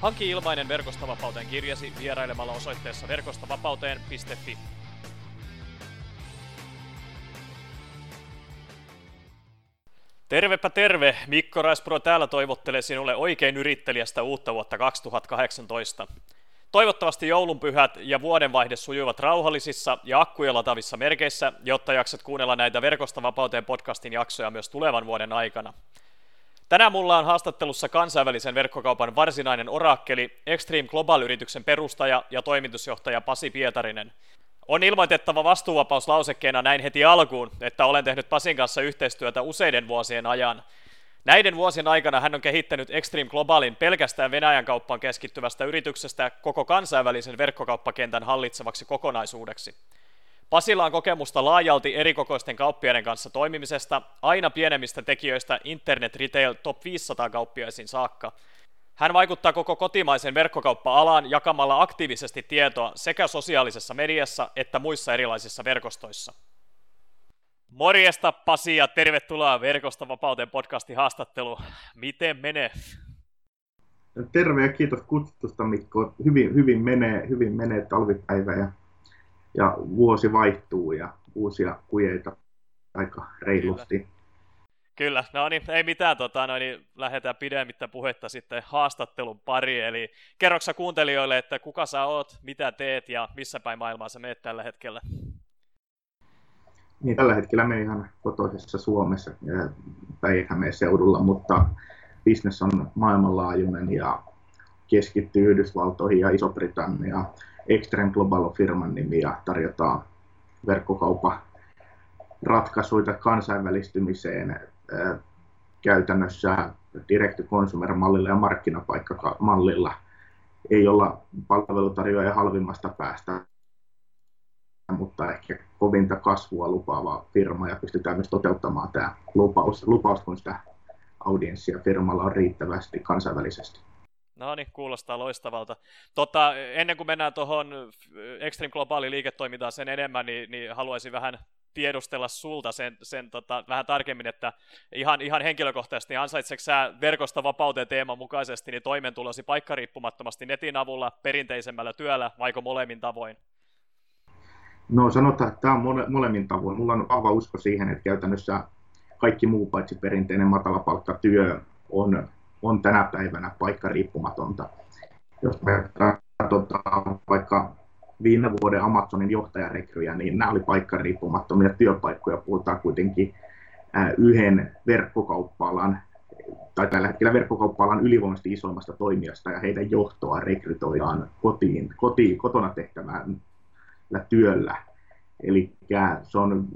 Hanki ilmainen Verkostavapauteen kirjasi vierailemalla osoitteessa verkostavapauteen.fi. Tervepä terve! Mikko Raispuro täällä toivottelee sinulle oikein yrittelijästä uutta vuotta 2018. Toivottavasti joulunpyhät ja vuodenvaihde sujuvat rauhallisissa ja akkuja latavissa merkeissä, jotta jaksat kuunnella näitä Verkosta vapauteen podcastin jaksoja myös tulevan vuoden aikana. Tänään mulla on haastattelussa kansainvälisen verkkokaupan varsinainen orakkeli, Extreme Global-yrityksen perustaja ja toimitusjohtaja Pasi Pietarinen. On ilmoitettava vastuuvapauslausekkeena näin heti alkuun, että olen tehnyt Pasin kanssa yhteistyötä useiden vuosien ajan. Näiden vuosien aikana hän on kehittänyt Extreme Globalin pelkästään Venäjän kauppaan keskittyvästä yrityksestä koko kansainvälisen verkkokauppakentän hallitsevaksi kokonaisuudeksi. Pasilla on kokemusta laajalti erikokoisten kauppiaiden kanssa toimimisesta, aina pienemmistä tekijöistä Internet Retail Top 500 kauppiaisiin saakka. Hän vaikuttaa koko kotimaisen verkkokauppa-alaan jakamalla aktiivisesti tietoa sekä sosiaalisessa mediassa että muissa erilaisissa verkostoissa. Morjesta Pasi ja tervetuloa Verkosta vapauteen podcastin haastattelu. Miten menee? Terve ja kiitos kutsusta Mikko. Hyvin, hyvin, menee, hyvin menee talvipäivä ja ja vuosi vaihtuu ja uusia kujeita aika reilusti. Kyllä. Kyllä, no niin, ei mitään, tota, no niin, lähdetään pidemmittä puhetta sitten haastattelun pari, eli kerroksä kuuntelijoille, että kuka sä oot, mitä teet ja missä päin maailmaa sä meet tällä hetkellä? Niin, tällä hetkellä me ihan kotoisessa Suomessa päijät seudulla, mutta bisnes on maailmanlaajuinen ja keskittyy Yhdysvaltoihin ja Iso-Britanniaan Extreme Global firman nimi ja tarjotaan verkkokaupan ratkaisuja kansainvälistymiseen käytännössä direct consumer mallilla ja markkinapaikkamallilla. Ei olla palvelutarjoaja halvimmasta päästä, mutta ehkä kovinta kasvua lupaava firma ja pystytään myös toteuttamaan tämä lupaus, lupaus kun sitä audienssia firmalla on riittävästi kansainvälisesti. No niin, kuulostaa loistavalta. Tota, ennen kuin mennään tuohon Extreme Globaali liiketoimintaan sen enemmän, niin, niin haluaisin vähän tiedustella sulta sen, sen tota, vähän tarkemmin, että ihan, ihan henkilökohtaisesti, niin ansaitseeko sä verkosta vapauteen teeman mukaisesti niin toimeentulosi paikkariippumattomasti netin avulla, perinteisemmällä työllä, vaiko molemmin tavoin? No sanotaan, että tämä on mole, molemmin tavoin. Mulla on vahva usko siihen, että käytännössä kaikki muu paitsi perinteinen matalapalkkatyö on on tänä päivänä paikka riippumatonta. Jos me katsotaan vaikka viime vuoden Amazonin johtajarekryjä, niin nämä oli paikka riippumattomia työpaikkoja. Puhutaan kuitenkin yhden verkkokauppaalan tai tällä hetkellä verkkokauppaalan ylivoimaisesti isoimmasta toimijasta ja heidän johtoa rekrytoidaan kotiin, kotiin kotona tehtävällä työllä. Eli se on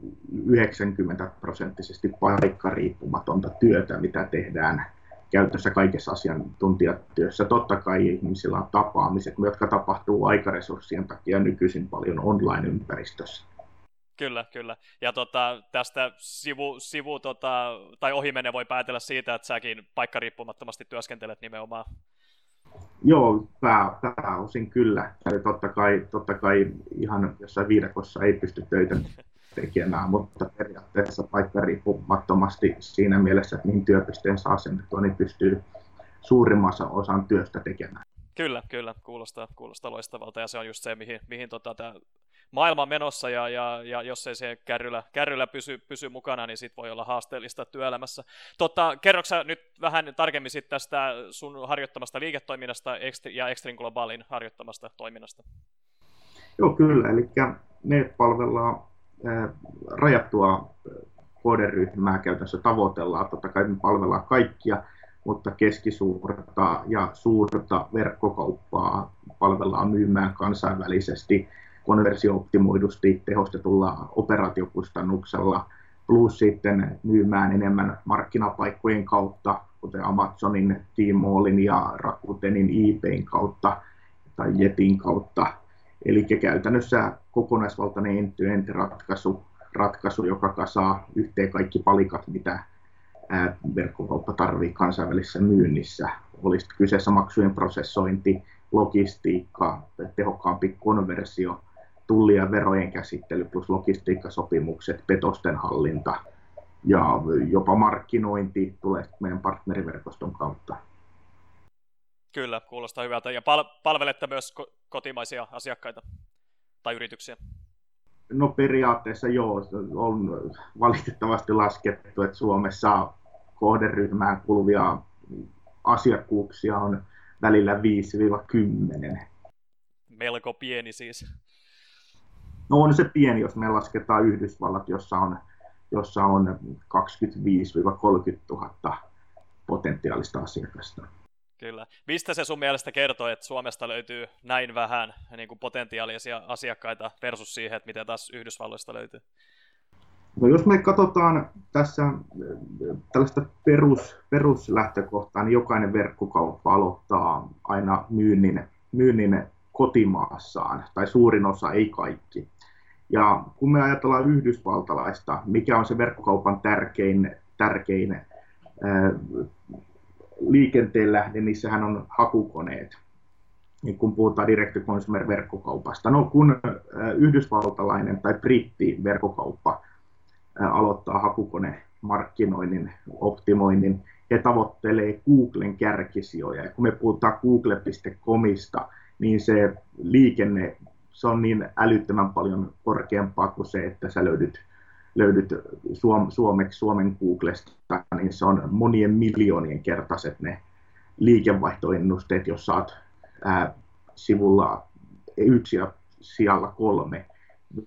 90 prosenttisesti paikkariippumatonta työtä, mitä tehdään käytössä kaikessa asiantuntijatyössä. Totta kai ihmisillä on tapaamiset, jotka tapahtuu aikaresurssien takia nykyisin paljon online-ympäristössä. Kyllä, kyllä. Ja tota, tästä sivu, sivu tota, tai ohimenne voi päätellä siitä, että säkin paikkariippumattomasti työskentelet nimenomaan. Joo, pää, pääosin kyllä. Eli totta kai, totta kai ihan jossain viidakossa ei pysty töitä tekemään, mutta periaatteessa paikka riippumattomasti siinä mielessä, että mihin työpisteen saa asennettua, niin pystyy suurimmassa osan työstä tekemään. Kyllä, kyllä, kuulostaa, kuulostaa loistavalta ja se on just se, mihin, mihin tota, tämä maailma menossa ja, ja, ja jos ei se kärryllä, kärryllä pysy, pysy mukana, niin sit voi olla haasteellista työelämässä. Totta, kerroksä nyt vähän tarkemmin sit tästä sun harjoittamasta liiketoiminnasta ja Extreme Globalin harjoittamasta toiminnasta? Joo, kyllä, eli ne palvellaan rajattua kohderyhmää käytännössä tavoitellaan. Totta kai me palvellaan kaikkia, mutta keskisuurta ja suurta verkkokauppaa palvellaan myymään kansainvälisesti konversiooptimoidusti tehostetulla operaatiokustannuksella, plus sitten myymään enemmän markkinapaikkojen kautta, kuten Amazonin, Tmallin ja Rakutenin eBayn kautta tai Jetin kautta Eli käytännössä kokonaisvaltainen end ratkaisu, ratkaisu, joka kasaa yhteen kaikki palikat, mitä verkkokauppa tarvitsee kansainvälisessä myynnissä. Olisi kyseessä maksujen prosessointi, logistiikka, tehokkaampi konversio, tulli- ja verojen käsittely plus logistiikkasopimukset, petosten hallinta ja jopa markkinointi tulee meidän partneriverkoston kautta. Kyllä, kuulostaa hyvältä. Ja pal- palvelette myös ko- kotimaisia asiakkaita tai yrityksiä? No periaatteessa joo, on valitettavasti laskettu, että Suomessa kohderyhmään kuuluvia asiakkuuksia on välillä 5-10. Melko pieni siis. No on se pieni, jos me lasketaan Yhdysvallat, jossa on, jossa on 25-30 000 potentiaalista asiakasta. Kyllä. Mistä se sun mielestä kertoo, että Suomesta löytyy näin vähän niin kuin potentiaalisia asiakkaita versus siihen, että miten taas Yhdysvalloista löytyy? No jos me katsotaan tässä äh, tällaista perus, peruslähtökohtaa, niin jokainen verkkokauppa aloittaa aina myynnin, myynnin kotimaassaan, tai suurin osa, ei kaikki. Ja kun me ajatellaan yhdysvaltalaista, mikä on se verkkokaupan tärkein, tärkein äh, liikenteen lähde, sehän on hakukoneet, niin kun puhutaan direct consumer verkkokaupasta. No kun äh, yhdysvaltalainen tai britti verkkokauppa aloittaa hakukone markkinoinnin, optimoinnin. He tavoittelee Googlen kärkisijoja. Ja kun me puhutaan google.comista, niin se liikenne se on niin älyttömän paljon korkeampaa kuin se, että sä löydyt, löydyt suom, suomeksi Suomen Googlesta, niin se on monien miljoonien kertaiset ne liikevaihtoennusteet, jos saat ää, sivulla yksi ja sijalla kolme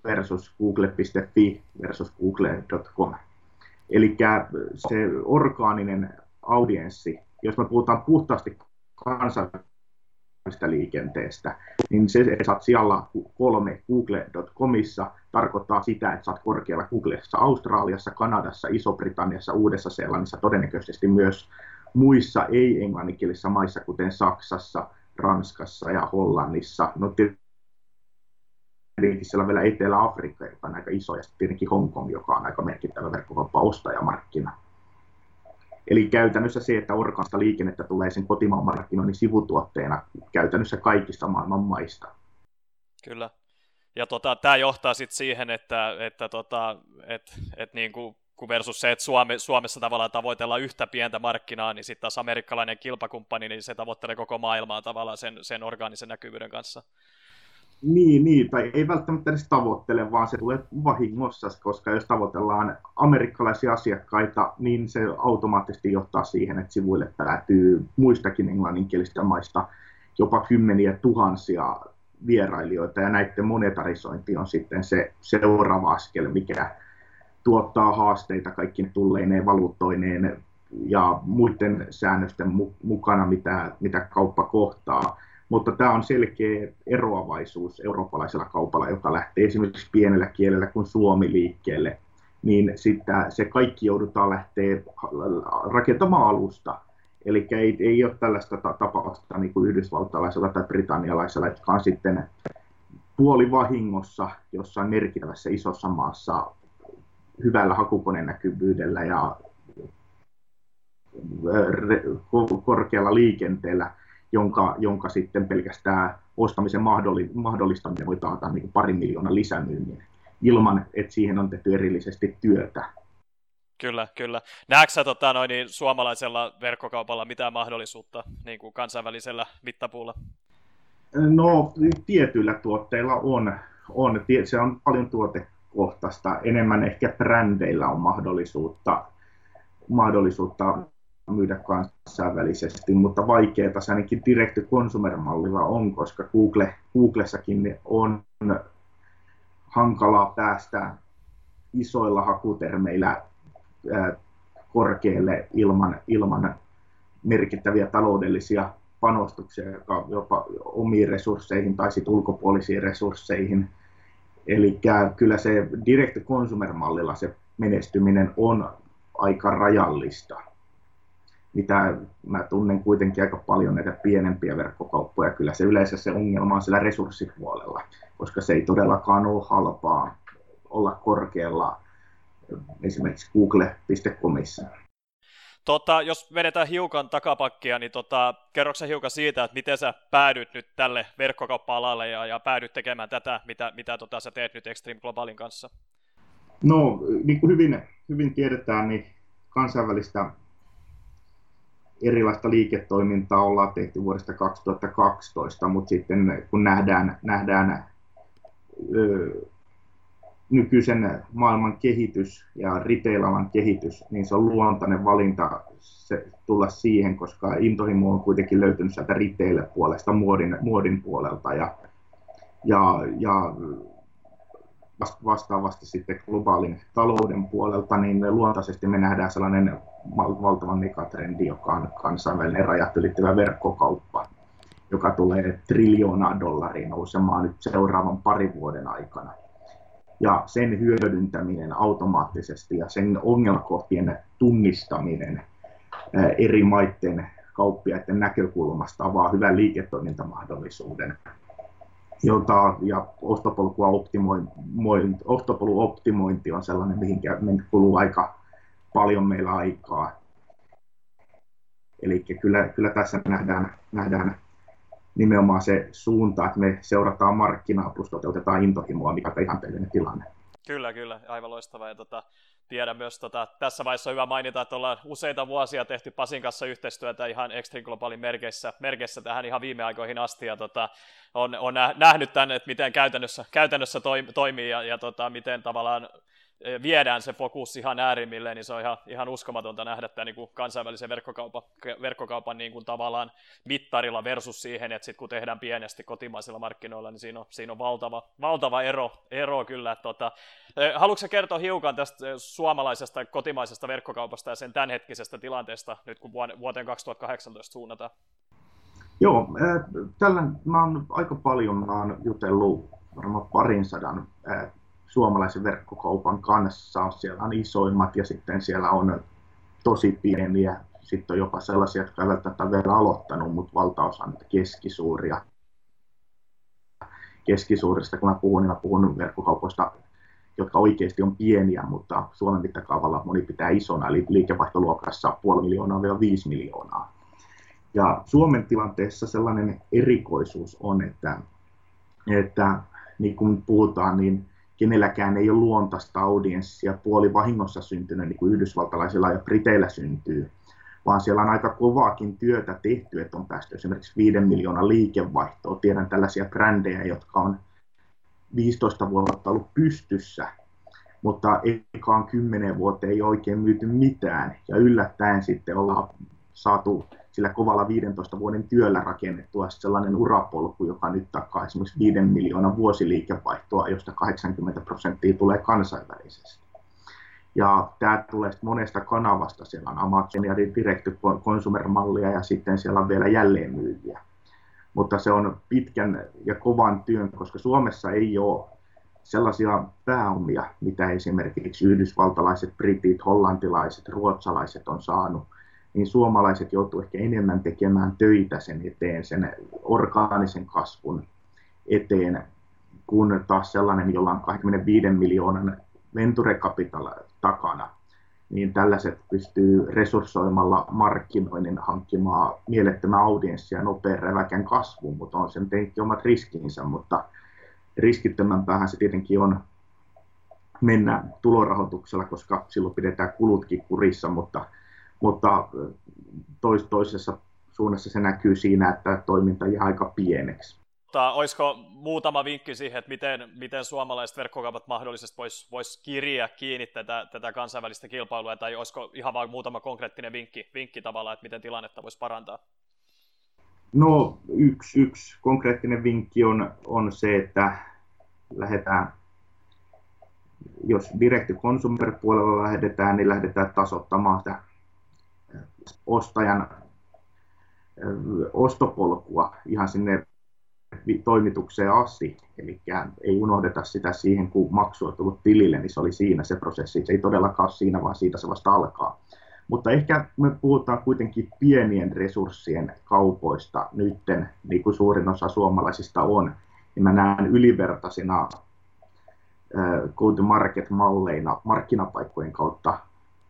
versus google.fi versus google.com. Eli se orgaaninen audienssi, jos me puhutaan puhtaasti kansainvälisestä liikenteestä, niin se, että saat siellä kolme google.comissa, tarkoittaa sitä, että saat korkealla Googlessa Australiassa, Kanadassa, Iso-Britanniassa, Uudessa-Seelannissa, todennäköisesti myös muissa ei-englanninkielisissä maissa, kuten Saksassa, Ranskassa ja Hollannissa. No tietenkin siellä on vielä Etelä-Afrikka, joka on aika iso, ja sitten tietenkin Hongkong, joka on aika merkittävä verkkokauppa-ostajamarkkina. Eli käytännössä se, että orgaanista liikennettä tulee sen kotimaan markkinoinnin sivutuotteena käytännössä kaikista maailman maista. Kyllä. Ja tota, tämä johtaa sitten siihen, että, että tota, et, et niinku, kun versus se, että Suome, Suomessa tavallaan tavoitellaan yhtä pientä markkinaa, niin sitten taas amerikkalainen kilpakumppani, niin se tavoittelee koko maailmaa tavallaan sen, sen orgaanisen näkyvyyden kanssa. Niin, niin, tai ei välttämättä edes tavoittele, vaan se tulee vahingossa, koska jos tavoitellaan amerikkalaisia asiakkaita, niin se automaattisesti johtaa siihen, että sivuille päätyy muistakin englanninkielisistä maista jopa kymmeniä tuhansia vierailijoita, ja näiden monetarisointi on sitten se seuraava askel, mikä tuottaa haasteita kaikki tulleineen, valuuttoineen ja muiden säännösten mukana, mitä, mitä kauppa kohtaa mutta tämä on selkeä eroavaisuus eurooppalaisella kaupalla, joka lähtee esimerkiksi pienellä kielellä kuin suomi liikkeelle, niin sitten se kaikki joudutaan lähteä rakentamaan alusta. Eli ei, ei ole tällaista tapausta niin kuin yhdysvaltalaisella tai britannialaisella, jotka on sitten puoli vahingossa jossain merkittävässä isossa maassa hyvällä hakukoneen näkyvyydellä ja korkealla liikenteellä jonka, jonka sitten pelkästään ostamisen mahdollistaminen voi taata niin pari miljoonaa lisämyynnin ilman, että siihen on tehty erillisesti työtä. Kyllä, kyllä. Näetkö tota, noin, niin suomalaisella verkkokaupalla mitään mahdollisuutta niin kuin kansainvälisellä mittapuulla? No tietyillä tuotteilla on. on. Se on paljon tuotekohtaista. Enemmän ehkä brändeillä on mahdollisuutta, mahdollisuutta myydä kansainvälisesti, mutta vaikeaa se ainakin direct consumer on, koska Google, Googlessakin on hankalaa päästä isoilla hakutermeillä korkealle ilman, ilman merkittäviä taloudellisia panostuksia, joka jopa omiin resursseihin tai sitten ulkopuolisiin resursseihin. Eli kyllä se direct consumer mallilla se menestyminen on aika rajallista mitä mä tunnen kuitenkin aika paljon näitä pienempiä verkkokauppoja. Kyllä se yleensä se ongelma on siellä resurssipuolella. koska se ei todellakaan ole halpaa olla korkealla esimerkiksi google.comissa. Tota, jos vedetään hiukan takapakkia, niin tota, kerroksä hiukan siitä, että miten sä päädyt nyt tälle verkkokauppa-alalle ja, ja päädyt tekemään tätä, mitä, mitä tota, sä teet nyt Extreme Globalin kanssa? No, niin kuin hyvin, hyvin tiedetään, niin kansainvälistä erilaista liiketoimintaa ollaan tehty vuodesta 2012, mutta sitten kun nähdään, nähdään ö, nykyisen maailman kehitys ja retail-alan kehitys, niin se on luontainen valinta se, tulla siihen, koska intohimo on kuitenkin löytynyt sieltä retail-puolesta, muodin, muodin puolelta ja, ja, ja vastaavasti sitten globaalin talouden puolelta, niin luontaisesti me nähdään sellainen valtavan megatrendi, joka on kansainvälinen rajat ylittävä verkkokauppa, joka tulee triljoonaa dollaria nousemaan nyt seuraavan parin vuoden aikana. Ja sen hyödyntäminen automaattisesti ja sen ongelmakohtien tunnistaminen eri maiden kauppiaiden näkökulmasta avaa hyvän liiketoimintamahdollisuuden jota, ja ostopolun optimointi on sellainen, mihin kuluu aika paljon meillä aikaa. Eli kyllä, kyllä tässä nähdään, nähdään nimenomaan se suunta, että me seurataan markkinaa plus toteutetaan intohimoa, mikä on ihanteellinen tilanne. Kyllä, kyllä, aivan loistavaa. Ja tota, tiedän myös, tota, tässä vaiheessa on hyvä mainita, että ollaan useita vuosia tehty Pasin kanssa yhteistyötä ihan Extreme Globalin merkeissä, merkeissä tähän ihan viime aikoihin asti, ja tota, on, on nähnyt tänne, että miten käytännössä, käytännössä toimii, ja, ja tota, miten tavallaan viedään se fokus ihan äärimmilleen, niin se on ihan, ihan uskomatonta nähdä tämä niin kuin kansainvälisen verkkokaupan, verkkokaupan niin kuin tavallaan mittarilla versus siihen, että sit kun tehdään pienesti kotimaisilla markkinoilla, niin siinä on, siinä on valtava, valtava ero, ero kyllä. Tota, haluatko kertoa hiukan tästä suomalaisesta kotimaisesta verkkokaupasta ja sen tämänhetkisestä tilanteesta nyt kun vuoteen 2018 suunnataan? Joo, tällä mä oon aika paljon mä oon jutellut varmaan parin sadan suomalaisen verkkokaupan kanssa. Siellä on isoimmat ja sitten siellä on tosi pieniä. Sitten on jopa sellaisia, jotka eivät tätä vielä aloittanut, mutta valtaosa on keskisuuria. Keskisuurista, kun mä puhun, niin mä puhun verkkokaupoista, jotka oikeasti on pieniä, mutta Suomen mittakaavalla moni pitää isona, eli liikevaihtoluokassa puoli miljoonaa vielä viisi miljoonaa. Ja Suomen tilanteessa sellainen erikoisuus on, että, että niin kuin puhutaan, niin kenelläkään ei ole luontaista audienssia puoli vahingossa syntynyt, niin kuin yhdysvaltalaisilla ja briteillä syntyy, vaan siellä on aika kovaakin työtä tehty, että on päästy esimerkiksi 5 miljoonaa liikevaihtoa. Tiedän tällaisia brändejä, jotka on 15 vuotta ollut pystyssä, mutta ekaan 10 vuoteen ei oikein myyty mitään. Ja yllättäen sitten ollaan saatu sillä kovalla 15 vuoden työllä rakennettua sellainen urapolku, joka nyt takaa esimerkiksi 5 miljoonan vuosiliikevaihtoa, josta 80 prosenttia tulee kansainvälisesti. Ja tämä tulee monesta kanavasta, siellä on Amazon ja Direct Consumer-mallia ja sitten siellä on vielä jälleenmyyjiä. Mutta se on pitkän ja kovan työn, koska Suomessa ei ole sellaisia pääomia, mitä esimerkiksi yhdysvaltalaiset, britit, hollantilaiset, ruotsalaiset on saanut niin suomalaiset joutuu ehkä enemmän tekemään töitä sen eteen, sen orgaanisen kasvun eteen, kuin taas sellainen, jolla on 25 miljoonan venture capital takana, niin tällaiset pystyy resurssoimalla markkinoinnin hankkimaan mielettömän audienssia nopean räväkän kasvuun, mutta on sen tietenkin omat riskinsä, mutta riskittömämpäähän se tietenkin on mennä tulorahoituksella, koska silloin pidetään kulutkin kurissa, mutta mutta tois, toisessa suunnassa se näkyy siinä, että toiminta jää aika pieneksi. Mutta olisiko muutama vinkki siihen, että miten, miten suomalaiset verkkokaupat mahdollisesti voisi vois kirjaa kiinni tätä, tätä kansainvälistä kilpailua, tai olisiko ihan vain muutama konkreettinen vinkki, vinkki tavallaan, että miten tilannetta voisi parantaa? No yksi, yksi konkreettinen vinkki on, on se, että lähdetään jos direct consumer puolella lähdetään, niin lähdetään tasoittamaan sitä ostajan ostopolkua ihan sinne toimitukseen asti, eli ei unohdeta sitä siihen, kun maksu on tullut tilille, niin se oli siinä se prosessi. Se ei todellakaan ole siinä, vaan siitä se vasta alkaa. Mutta ehkä me puhutaan kuitenkin pienien resurssien kaupoista nytten, niin kuin suurin osa suomalaisista on. niin mä näen ylivertaisina go-to-market-malleina markkinapaikkojen kautta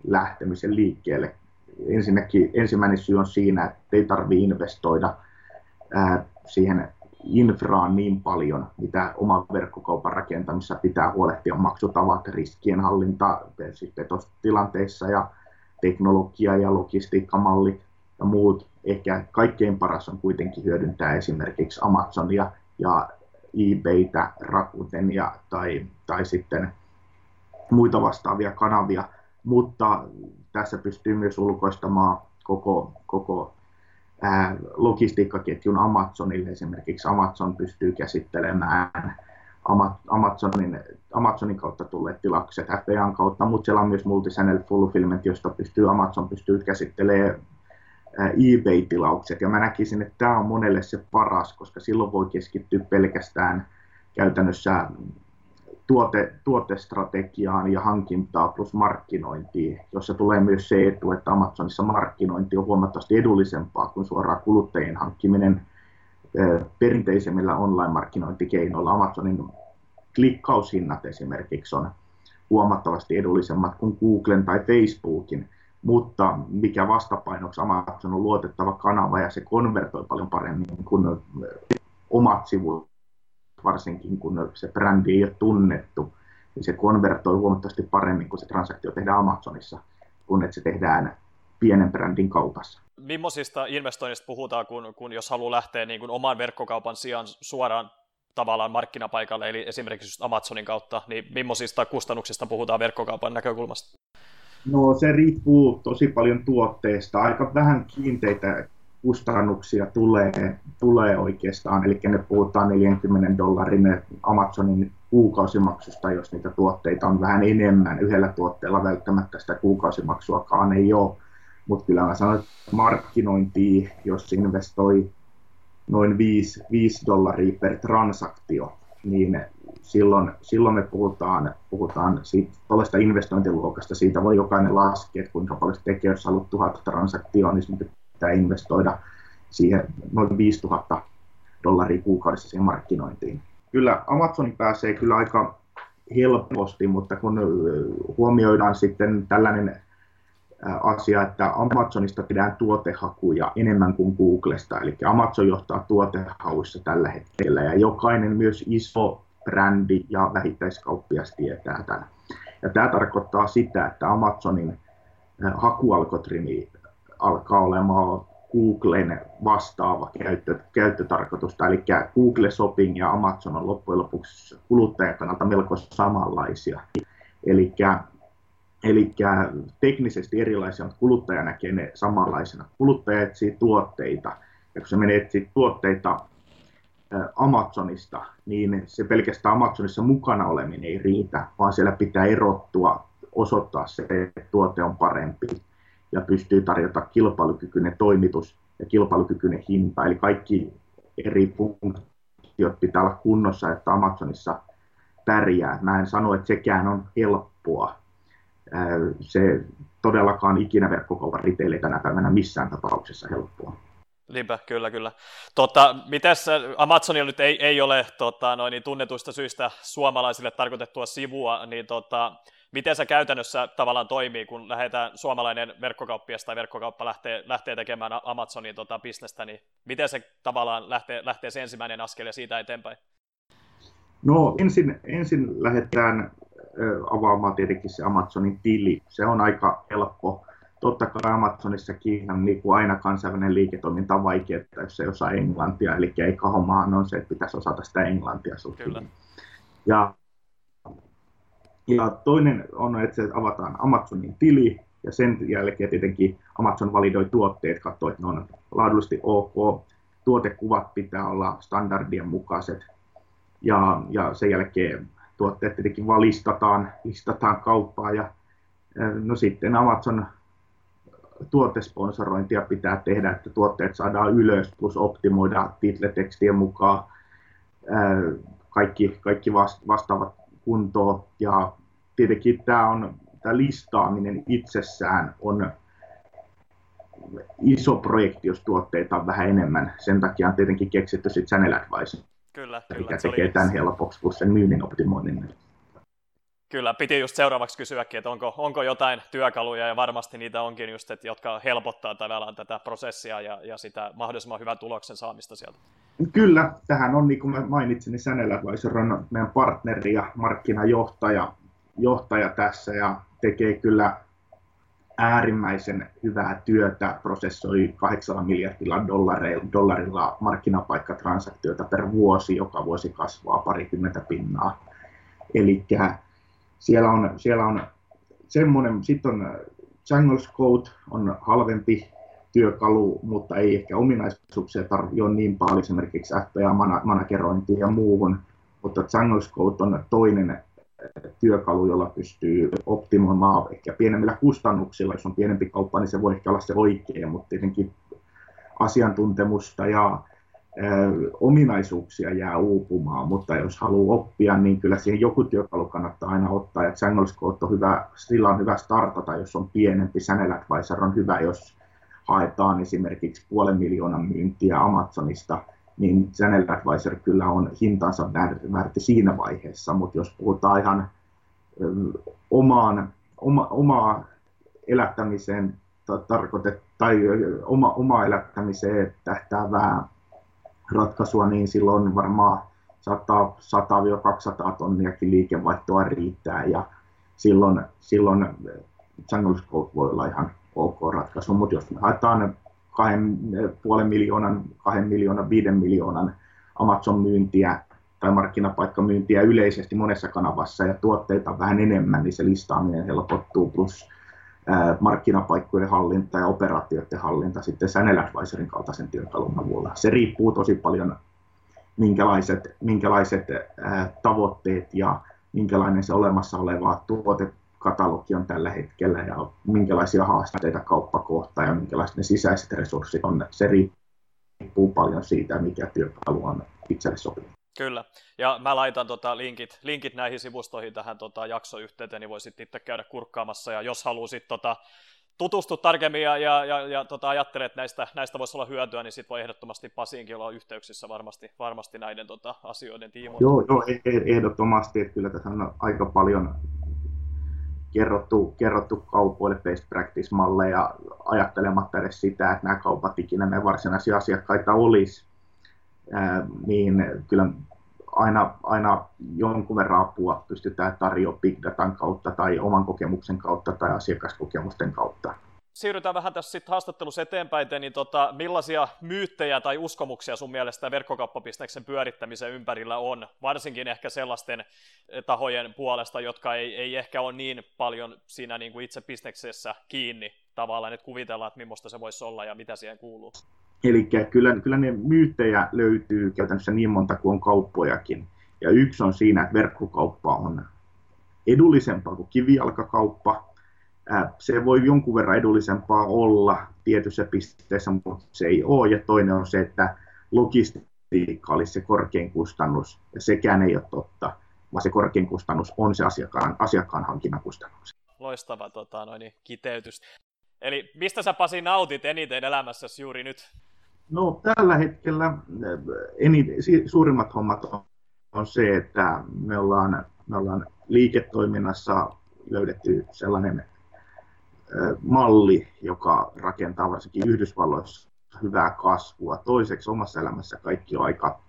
lähtemisen liikkeelle. Ensinnäkin ensimmäinen syy on siinä, että ei tarvitse investoida siihen infraan niin paljon, mitä oman verkkokaupan rakentamissa pitää huolehtia maksutavat, riskienhallinta siis petostilanteissa ja teknologia ja logistiikkamallit ja muut. Ehkä kaikkein paras on kuitenkin hyödyntää esimerkiksi Amazonia ja eBaytä, Rakutenia tai, tai sitten muita vastaavia kanavia, mutta tässä pystyy myös ulkoistamaan koko, koko ää, logistiikkaketjun Amazonille. Esimerkiksi Amazon pystyy käsittelemään Amazonin, Amazonin kautta tulleet tilaukset FBAn kautta, mutta siellä on myös multichannel fulfillment, josta pystyy Amazon pystyy käsittelemään eBay-tilaukset. Ja mä näkisin, että tämä on monelle se paras, koska silloin voi keskittyä pelkästään käytännössä tuote, tuotestrategiaan ja hankintaa plus markkinointiin, jossa tulee myös se etu, että Amazonissa markkinointi on huomattavasti edullisempaa kuin suoraan kuluttajien hankkiminen perinteisemmillä online-markkinointikeinoilla. Amazonin klikkaushinnat esimerkiksi on huomattavasti edullisemmat kuin Googlen tai Facebookin, mutta mikä vastapainoksi Amazon on luotettava kanava ja se konvertoi paljon paremmin kuin omat sivut varsinkin kun se brändi ei ole tunnettu, niin se konvertoi huomattavasti paremmin, kun se transaktio tehdään Amazonissa, kun että se tehdään pienen brändin kaupassa. Millaisista investoinnista puhutaan, kun, kun jos haluaa lähteä niin kuin oman verkkokaupan sijaan suoraan tavallaan markkinapaikalle, eli esimerkiksi just Amazonin kautta, niin millaisista kustannuksista puhutaan verkkokaupan näkökulmasta? No se riippuu tosi paljon tuotteesta. Aika vähän kiinteitä kustannuksia tulee, tulee oikeastaan, eli ne puhutaan 40 dollarin Amazonin kuukausimaksusta, jos niitä tuotteita on vähän enemmän. Yhdellä tuotteella välttämättä sitä kuukausimaksuakaan ei ole, mutta kyllä mä sanon, että markkinointi, jos investoi noin 5, 5 dollaria per transaktio, niin silloin, silloin me puhutaan, puhutaan siitä, investointiluokasta. Siitä voi jokainen laskea, että kuinka paljon se tekee, jos haluat tuhat transaktioon, niin pitää investoida siihen noin 5000 dollaria kuukaudessa siihen markkinointiin. Kyllä Amazoni pääsee kyllä aika helposti, mutta kun huomioidaan sitten tällainen asia, että Amazonista tehdään tuotehakuja enemmän kuin Googlesta, eli Amazon johtaa tuotehauissa tällä hetkellä, ja jokainen myös iso brändi ja vähittäiskauppias tietää tämän. Ja tämä tarkoittaa sitä, että Amazonin hakualgoritmi alkaa olemaan Googlen vastaava käyttö, käyttötarkoitusta, eli Google Shopping ja Amazon on loppujen lopuksi kuluttajan kannalta melko samanlaisia. Eli Eli teknisesti erilaisia, mutta kuluttaja näkee ne samanlaisena. Kuluttaja etsii tuotteita, ja kun se menee etsiä tuotteita Amazonista, niin se pelkästään Amazonissa mukana oleminen ei riitä, vaan siellä pitää erottua, osoittaa se, että tuote on parempi ja pystyy tarjota kilpailukykyinen toimitus ja kilpailukykyinen hinta. Eli kaikki eri funktiot pitää olla kunnossa, että Amazonissa pärjää. Mä en sano, että sekään on helppoa. Se todellakaan ikinä verkkokaupan riteille tänä päivänä missään tapauksessa helppoa. Niinpä, kyllä, kyllä. Tota, mites Amazonilla nyt ei, ei ole tota, noin, niin tunnetuista syistä suomalaisille tarkoitettua sivua, niin tota, miten se käytännössä tavallaan toimii, kun lähdetään suomalainen verkkokauppias tai verkkokauppa lähtee, lähtee tekemään Amazonin tota, bisnestä, niin miten se tavallaan lähtee, lähtee se ensimmäinen askel ja siitä eteenpäin? No ensin, ensin lähdetään avaamaan tietenkin se Amazonin tili. Se on aika helppo. Totta kai Amazonissakin on niin kuin aina kansainvälinen liiketoiminta on vaikeaa, jos ei osaa englantia, eli ei hommahan on se, että pitäisi osata sitä englantia Kyllä. Ja ja toinen on, että se avataan Amazonin tili, ja sen jälkeen tietenkin Amazon validoi tuotteet, katsoo, että ne on laadullisesti ok, tuotekuvat pitää olla standardien mukaiset, ja, ja sen jälkeen tuotteet tietenkin valistataan, listataan kauppaa, ja no sitten Amazon tuotesponsorointia pitää tehdä, että tuotteet saadaan ylös, plus optimoida titletekstien mukaan kaikki, kaikki vastaavat kuntoon. Ja tietenkin tämä, on, tämä listaaminen itsessään on iso projekti, jos tuotteita on vähän enemmän. Sen takia on tietenkin keksitty sitten Channel Advisor, Kyllä, kyllä. Mikä tekee oli... tämän helpoksi kuin sen myynnin optimoinnin. Kyllä, piti just seuraavaksi kysyäkin, että onko, onko jotain työkaluja, ja varmasti niitä onkin just, että, jotka helpottaa tavallaan tätä prosessia ja, ja sitä mahdollisimman hyvän tuloksen saamista sieltä. Kyllä, tähän on, niin kuin mä mainitsin, niin Sanel Advisor on meidän partneri ja markkinajohtaja johtaja tässä ja tekee kyllä äärimmäisen hyvää työtä, prosessoi 8 miljardilla dollarilla, dollarilla markkinapaikkatransaktioita per vuosi, joka vuosi kasvaa parikymmentä pinnaa. Eli siellä on, siellä on semmoinen, sitten on Jangles Code on halvempi työkalu, mutta ei ehkä ominaisuuksia tarvitse niin paljon esimerkiksi FBA-managerointiin ja muuhun, mutta Jangles Code on toinen työkalu, jolla pystyy optimoimaan ehkä pienemmillä kustannuksilla. Jos on pienempi kauppa, niin se voi ehkä olla se oikea, mutta tietenkin asiantuntemusta ja ominaisuuksia jää uupumaan, mutta jos haluaa oppia, niin kyllä siihen joku työkalu kannattaa aina ottaa. Ja Jangles on hyvä, sillä on hyvä startata, jos on pienempi. Channel Advisor on hyvä, jos haetaan esimerkiksi puolen miljoonan myyntiä Amazonista – niin Channel Advisor kyllä on hintansa väärti siinä vaiheessa, mutta jos puhutaan ihan omaan, oma, omaa elättämiseen tarkoitet, tai oma, oma elättämiseen tähtäävää ratkaisua, niin silloin varmaan 100-200 tonniakin liikevaihtoa riittää. Ja silloin, silloin Jungle Scope voi olla ihan ok ratkaisu, mutta jos me haetaan kahden puolen miljoonan, kahden miljoonan, viiden miljoonan Amazon-myyntiä tai markkinapaikkamyyntiä yleisesti monessa kanavassa ja tuotteita vähän enemmän, niin se listaaminen helpottuu, plus markkinapaikkojen hallinta ja operaatioiden hallinta sitten Channel Advisorin kaltaisen työkalun avulla. Se riippuu tosi paljon, minkälaiset, minkälaiset tavoitteet ja minkälainen se olemassa oleva tuote katalogi on tällä hetkellä ja minkälaisia haasteita kauppa kohtaa ja minkälaiset ne sisäiset resurssit on. Se riippuu paljon siitä, mikä työkalu on itselle sopiva. Kyllä, ja mä laitan tota linkit, linkit näihin sivustoihin tähän tota jaksoyhteyteen, niin voisit itse käydä kurkkaamassa, ja jos haluaisit tota, tutustua tarkemmin ja, ja, ja, ja tota, ajattelet, että näistä, näistä voisi olla hyötyä, niin sitten voi ehdottomasti Pasiinkin olla yhteyksissä varmasti, varmasti näiden tota, asioiden tiimoilta. Joo, joo, e-, e-, ehdottomasti, että kyllä tässä on aika paljon kerrottu, kerrottu kaupoille best practice-malleja ajattelematta edes sitä, että nämä kaupat ikinä ne varsinaisia asiakkaita olisi, niin kyllä aina, aina jonkun verran apua pystytään tarjoamaan big datan kautta tai oman kokemuksen kautta tai asiakaskokemusten kautta. Siirrytään vähän tässä sitten haastattelussa eteenpäin, niin tota, millaisia myyttejä tai uskomuksia sun mielestä verkkokauppabisneksen pyörittämisen ympärillä on, varsinkin ehkä sellaisten eh, tahojen puolesta, jotka ei, ei ehkä ole niin paljon siinä niin kuin itse bisneksessä kiinni tavallaan, että kuvitellaan, että millaista se voisi olla ja mitä siihen kuuluu. Eli kyllä, kyllä ne myyttejä löytyy käytännössä niin monta kuin on kauppojakin. Ja yksi on siinä, että verkkokauppa on edullisempaa kuin kivijalkakauppa, se voi jonkun verran edullisempaa olla tietyssä pisteessä, mutta se ei ole. Ja toinen on se, että logistiikka olisi se korkein kustannus, ja sekään ei ole totta, vaan se korkein kustannus on se asiakkaan, asiakkaan hankinnan kustannus. Loistava tota, noin, kiteytys. Eli mistä sä Pasi nautit eniten elämässäsi juuri nyt? No tällä hetkellä eniten, suurimmat hommat on, on se, että me ollaan, me ollaan liiketoiminnassa löydetty sellainen malli, joka rakentaa varsinkin Yhdysvalloissa hyvää kasvua. Toiseksi omassa elämässä kaikki on aika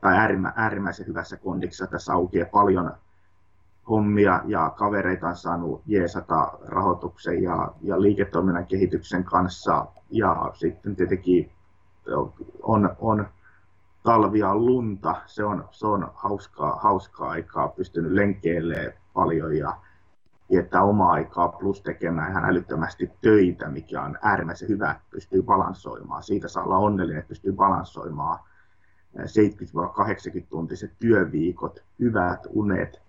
tai äärimmäisen hyvässä kondiksessa. Tässä aukeaa paljon hommia ja kavereita on saanut jeesata rahoituksen ja, ja liiketoiminnan kehityksen kanssa. Ja sitten tietenkin on, on talvia lunta, se on, se on hauskaa, hauskaa aikaa, pystynyt lenkeille paljon ja viettää omaa aikaa plus tekemään ihan älyttömästi töitä, mikä on äärimmäisen hyvä, että pystyy balansoimaan. Siitä saa olla onnellinen, että pystyy balansoimaan 70-80 tuntiset työviikot, hyvät unet,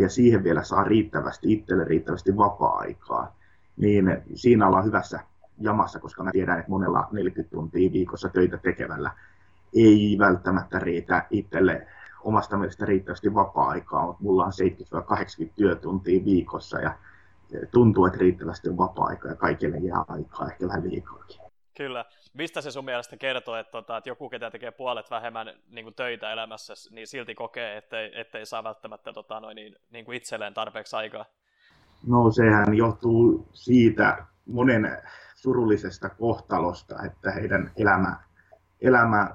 ja siihen vielä saa riittävästi itselle riittävästi vapaa-aikaa, niin siinä ollaan hyvässä jamassa, koska mä tiedän, että monella 40 tuntia viikossa töitä tekevällä ei välttämättä riitä itselle omasta mielestä riittävästi vapaa-aikaa, mutta mulla on 70-80 työtuntia viikossa ja tuntuu, että riittävästi on vapaa-aikaa ja kaikille jää aikaa, ehkä vähän liikaakin. Kyllä. Mistä se sun mielestä kertoo, että, tota, että joku, ketä tekee puolet vähemmän niin kuin töitä elämässä, niin silti kokee, ettei, ettei saa välttämättä tota, noin, niin, niin kuin itselleen tarpeeksi aikaa? No sehän johtuu siitä monen surullisesta kohtalosta, että heidän elämä, elämä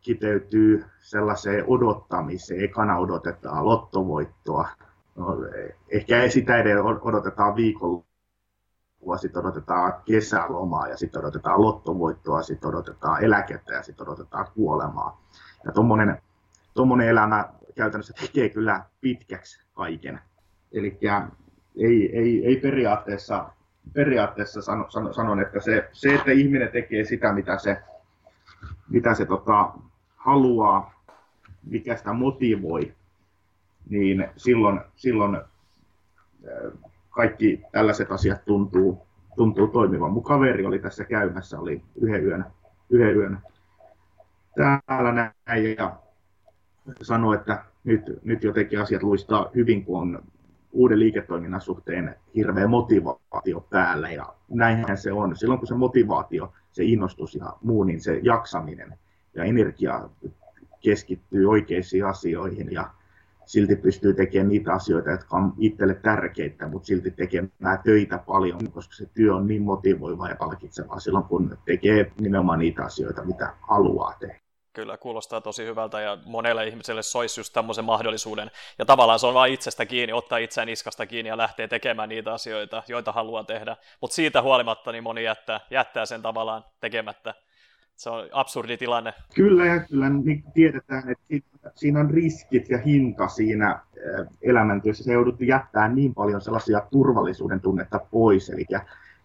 kiteytyy sellaiseen odottamiseen. Ekana odotetaan lottovoittoa. No, ehkä sitä edes odotetaan viikolla sitten odotetaan kesälomaa ja sitten odotetaan lottovoittoa, sitten odotetaan eläkettä ja sitten odotetaan kuolemaa. Ja tuommoinen elämä käytännössä tekee kyllä pitkäksi kaiken. Eli ei, ei, ei periaatteessa, periaatteessa sano, sano, sanon, että se, se, että ihminen tekee sitä, mitä se, mitä se tota, haluaa, mikä sitä motivoi, niin silloin, silloin kaikki tällaiset asiat tuntuu, tuntuu toimivan. Mun kaveri oli tässä käymässä, oli yhden yön, yhden yön täällä näin ja sanoi, että nyt, nyt jotenkin asiat luistaa hyvin, kun on uuden liiketoiminnan suhteen hirveä motivaatio päällä ja näinhän se on. Silloin kun se motivaatio, se innostus ja muu, niin se jaksaminen ja energia keskittyy oikeisiin asioihin ja silti pystyy tekemään niitä asioita, jotka on itselle tärkeitä, mutta silti tekemään töitä paljon, koska se työ on niin motivoiva ja palkitsevaa silloin, kun tekee nimenomaan niitä asioita, mitä haluaa tehdä. Kyllä, kuulostaa tosi hyvältä ja monelle ihmiselle soisi just tämmöisen mahdollisuuden. Ja tavallaan se on vain itsestä kiinni, ottaa itseään niskasta kiinni ja lähtee tekemään niitä asioita, joita haluaa tehdä. Mutta siitä huolimatta niin moni jättää, jättää sen tavallaan tekemättä se on absurdi tilanne. Kyllä, ja kyllä niin tiedetään, että siinä on riskit ja hinta siinä elämäntyössä. Se joudut jättää niin paljon sellaisia turvallisuuden tunnetta pois, eli,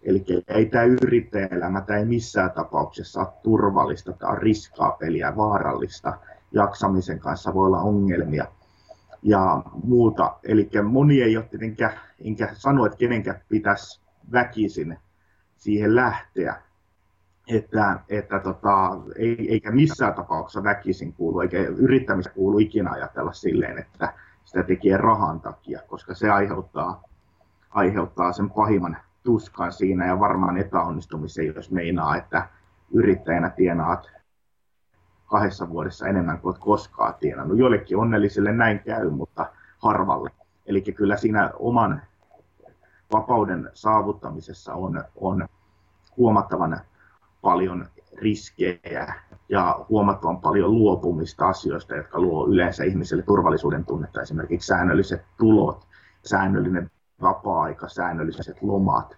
eli ei tämä yrittäjäelämä, tämä ei missään tapauksessa ole turvallista, tämä on riskaa peliä, vaarallista. Jaksamisen kanssa voi olla ongelmia ja muuta. Eli moni ei ole tietenkään, enkä sano, että kenenkään pitäisi väkisin siihen lähteä, että, että tota, ei, eikä missään tapauksessa väkisin kuulu, eikä yrittämistä kuulu ikinä ajatella silleen, että sitä tekee rahan takia, koska se aiheuttaa, aiheuttaa sen pahimman tuskan siinä ja varmaan epäonnistumisen, jos meinaa, että yrittäjänä tienaat kahdessa vuodessa enemmän kuin olet koskaan tienannut. Joillekin onnellisille näin käy, mutta harvalle. Eli kyllä siinä oman vapauden saavuttamisessa on, on huomattavan paljon riskejä ja huomattavan paljon luopumista asioista, jotka luo yleensä ihmiselle turvallisuuden tunnetta, esimerkiksi säännölliset tulot, säännöllinen vapaa-aika, säännölliset lomat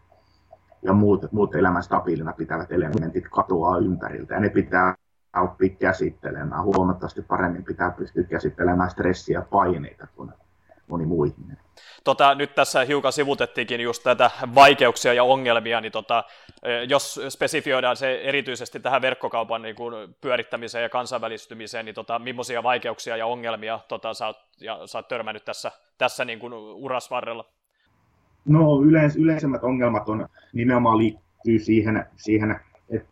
ja muut, muut elämän stabiilina pitävät elementit katoaa ympäriltä ja ne pitää oppia käsittelemään. Huomattavasti paremmin pitää pystyä käsittelemään stressiä ja paineita kuin moni muu ihminen. Tota, nyt tässä hiukan sivutettiinkin just tätä vaikeuksia ja ongelmia, niin tota, e, jos spesifioidaan se erityisesti tähän verkkokaupan niin kuin pyörittämiseen ja kansainvälistymiseen, niin tota, millaisia vaikeuksia ja ongelmia tota, sä, oot, ja, sä oot törmännyt tässä, tässä niin kuin urasvarrella? No yleis, yleisemmät ongelmat on nimenomaan liittyy siihen, siihen että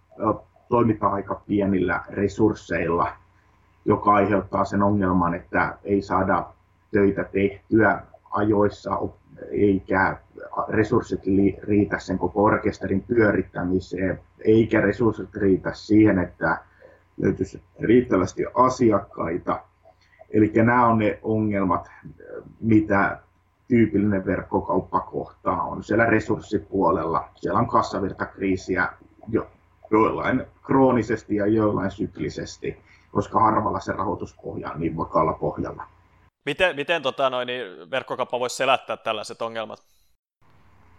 toimitaan aika pienillä resursseilla, joka aiheuttaa sen ongelman, että ei saada töitä tehtyä ajoissa, eikä resurssit riitä sen koko orkesterin pyörittämiseen, eikä resurssit riitä siihen, että löytyisi riittävästi asiakkaita. Eli nämä on ne ongelmat, mitä tyypillinen verkkokauppa kohtaa on siellä resurssipuolella. Siellä on kassavirtakriisiä jo, joillain kroonisesti ja joillain syklisesti, koska harvalla se rahoituspohja on niin vakaalla pohjalla. Miten, miten tota, noin, niin verkkokauppa voisi selättää tällaiset ongelmat?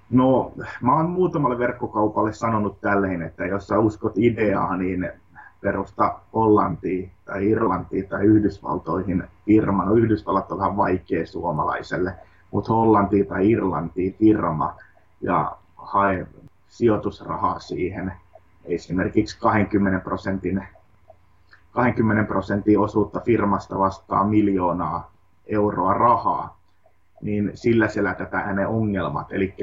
No, mä oon muutamalle verkkokaupalle sanonut tälleen, että jos sä uskot ideaa, niin perusta Hollantiin tai Irlantiin tai Yhdysvaltoihin firma. No Yhdysvallat on vähän vaikea suomalaiselle, mutta Hollantiin tai Irlantiin firma ja hae sijoitusrahaa siihen esimerkiksi 20 prosentin 20 prosentin osuutta firmasta vastaa miljoonaa euroa rahaa, niin sillä selätetään hänen ongelmat. Eli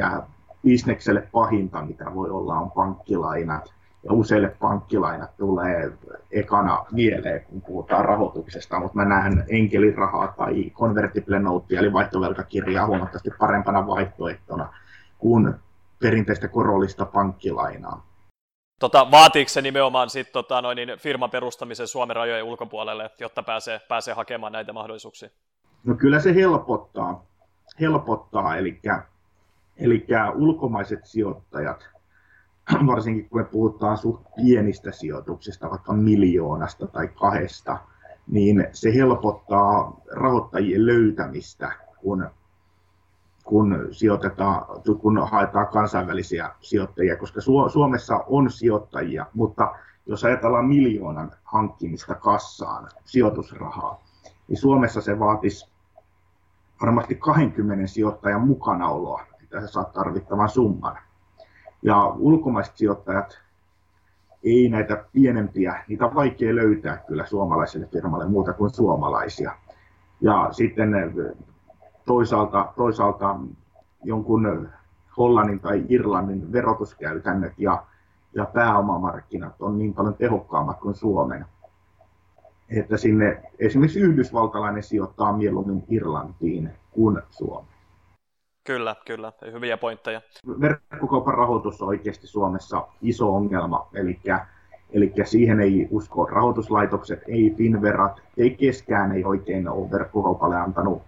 bisnekselle pahinta, mitä voi olla, on pankkilainat. Ja useille pankkilainat tulee ekana mieleen, kun puhutaan rahoituksesta, mutta mä näen enkelirahaa tai convertible note, eli vaihtovelkakirjaa huomattavasti parempana vaihtoehtona kuin perinteistä korollista pankkilainaa. Tota, vaatiiko se nimenomaan sit, tota, noin, niin firman perustamisen Suomen rajojen ulkopuolelle, jotta pääsee, pääsee hakemaan näitä mahdollisuuksia? No kyllä se helpottaa, helpottaa eli, eli ulkomaiset sijoittajat, varsinkin kun me puhutaan suht pienistä sijoituksista, vaikka miljoonasta tai kahdesta, niin se helpottaa rahoittajien löytämistä, kun kun, sijoitetaan, kun haetaan kansainvälisiä sijoittajia, koska Suomessa on sijoittajia, mutta jos ajatellaan miljoonan hankkimista kassaan sijoitusrahaa, niin Suomessa se vaatisi varmasti 20 sijoittajan mukanaoloa, että se saa tarvittavan summan. Ja ulkomaiset sijoittajat ei näitä pienempiä, niitä on vaikea löytää kyllä suomalaiselle firmalle muuta kuin suomalaisia. Ja sitten toisaalta, toisaalta jonkun Hollannin tai Irlannin verotuskäytännöt ja, ja pääomamarkkinat on niin paljon tehokkaammat kuin Suomen. Että sinne esimerkiksi yhdysvaltalainen sijoittaa mieluummin Irlantiin kuin Suomeen. Kyllä, kyllä. Hyviä pointteja. Verkkokaupan rahoitus on oikeasti Suomessa iso ongelma, eli, eli siihen ei usko rahoituslaitokset, ei Finverat, ei keskään ei oikein ole verkkokaupalle antanut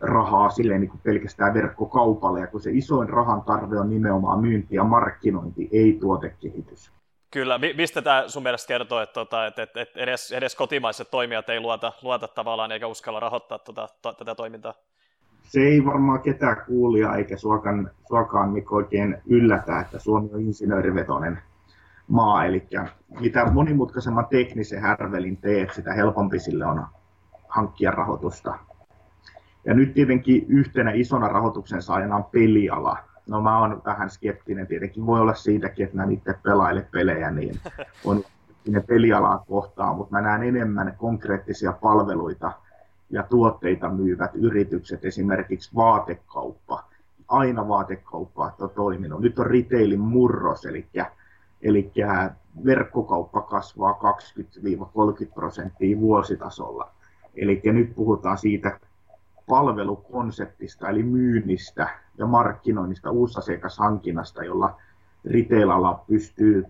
rahaa silleen niin kuin pelkästään verkkokaupalle, ja kun se isoin rahan tarve on nimenomaan myynti ja markkinointi, ei tuotekehitys. Kyllä, mistä tämä sun mielestä kertoo, että, tota, että, että, että edes, edes kotimaiset toimijat ei luota, luota tavallaan eikä uskalla rahoittaa tuota, to, tätä toimintaa? Se ei varmaan ketään kuulia eikä suokaan, suokaan Mikko oikein yllätä, että Suomi on insinöörivetoinen maa, eli mitä monimutkaisemman teknisen härvelin teet, sitä helpompi sille on hankkia rahoitusta. Ja nyt tietenkin yhtenä isona rahoituksen saajana on peliala. No mä oon vähän skeptinen. Tietenkin, voi olla siitäkin, että mä itse pelaile pelejä, niin on ne pelialaa kohtaan, mutta mä näen enemmän konkreettisia palveluita ja tuotteita myyvät yritykset, esimerkiksi vaatekauppa. Aina vaatekauppa on toiminut. Nyt on retailin murros, eli, eli verkkokauppa kasvaa 20-30 prosenttia vuositasolla. Eli nyt puhutaan siitä palvelukonseptista, eli myynnistä ja markkinoinnista, uusasiakashankinnasta, jolla retail-ala pystyy,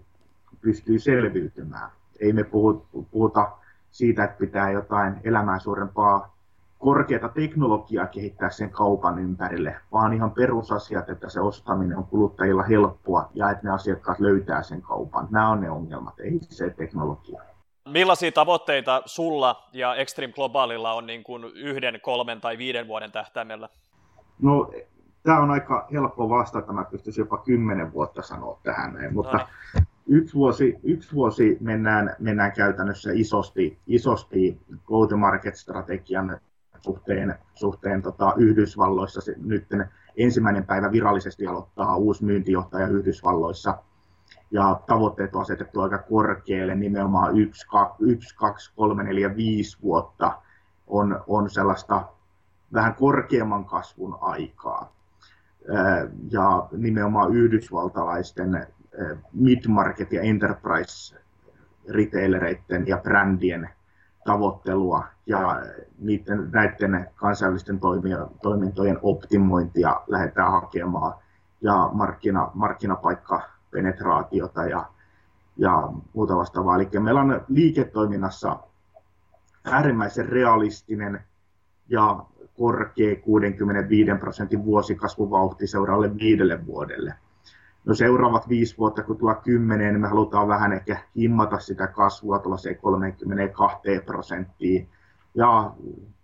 pystyy selviytymään. Ei me puhuta siitä, että pitää jotain elämää suurempaa korkeata teknologiaa kehittää sen kaupan ympärille, vaan ihan perusasiat, että se ostaminen on kuluttajilla helppoa ja että ne asiakkaat löytää sen kaupan. Nämä on ne ongelmat, ei se teknologia. Millaisia tavoitteita sulla ja Extreme Globalilla on niin kuin yhden, kolmen tai viiden vuoden tähtäimellä? No, tämä on aika helppo vastata, mä pystyisin jopa kymmenen vuotta sanoa tähän näin, mutta no niin. Yksi, vuosi, yksi vuosi mennään, mennään käytännössä isosti, isosti go-to-market-strategian suhteen, suhteen tota, Yhdysvalloissa. Se, nyt ensimmäinen päivä virallisesti aloittaa uusi myyntijohtaja Yhdysvalloissa – ja tavoitteet on asetettu aika korkealle, nimenomaan 1, 2, 3, 4, 5 vuotta on, on sellaista vähän korkeamman kasvun aikaa. Ja nimenomaan yhdysvaltalaisten mid-market ja enterprise retailereiden ja brändien tavoittelua ja niiden, näiden kansainvälisten toimintojen optimointia lähdetään hakemaan ja markkina, markkinapaikka penetraatiota ja, ja muuta vastaavaa. Eli meillä on liiketoiminnassa äärimmäisen realistinen ja korkea 65 prosentin vuosikasvuvauhti seuraavalle viidelle vuodelle. No seuraavat viisi vuotta, kun tulee kymmeneen, niin me halutaan vähän ehkä himmata sitä kasvua tuollaiseen 32 prosenttiin ja